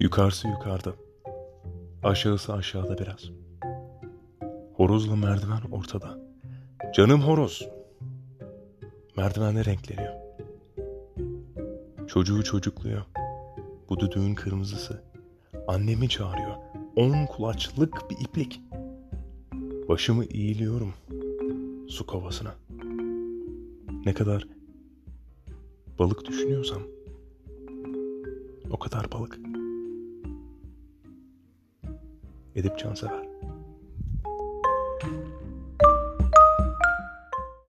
Yukarısı yukarıda. Aşağısı aşağıda biraz. Horozla merdiven ortada. Canım horoz. Merdivenle renkleniyor. Çocuğu çocukluyor. Bu düdüğün kırmızısı. Annemi çağırıyor. On kulaçlık bir iplik. Başımı eğiliyorum su kovasına. Ne kadar balık düşünüyorsam o kadar balık. Edip Cansever.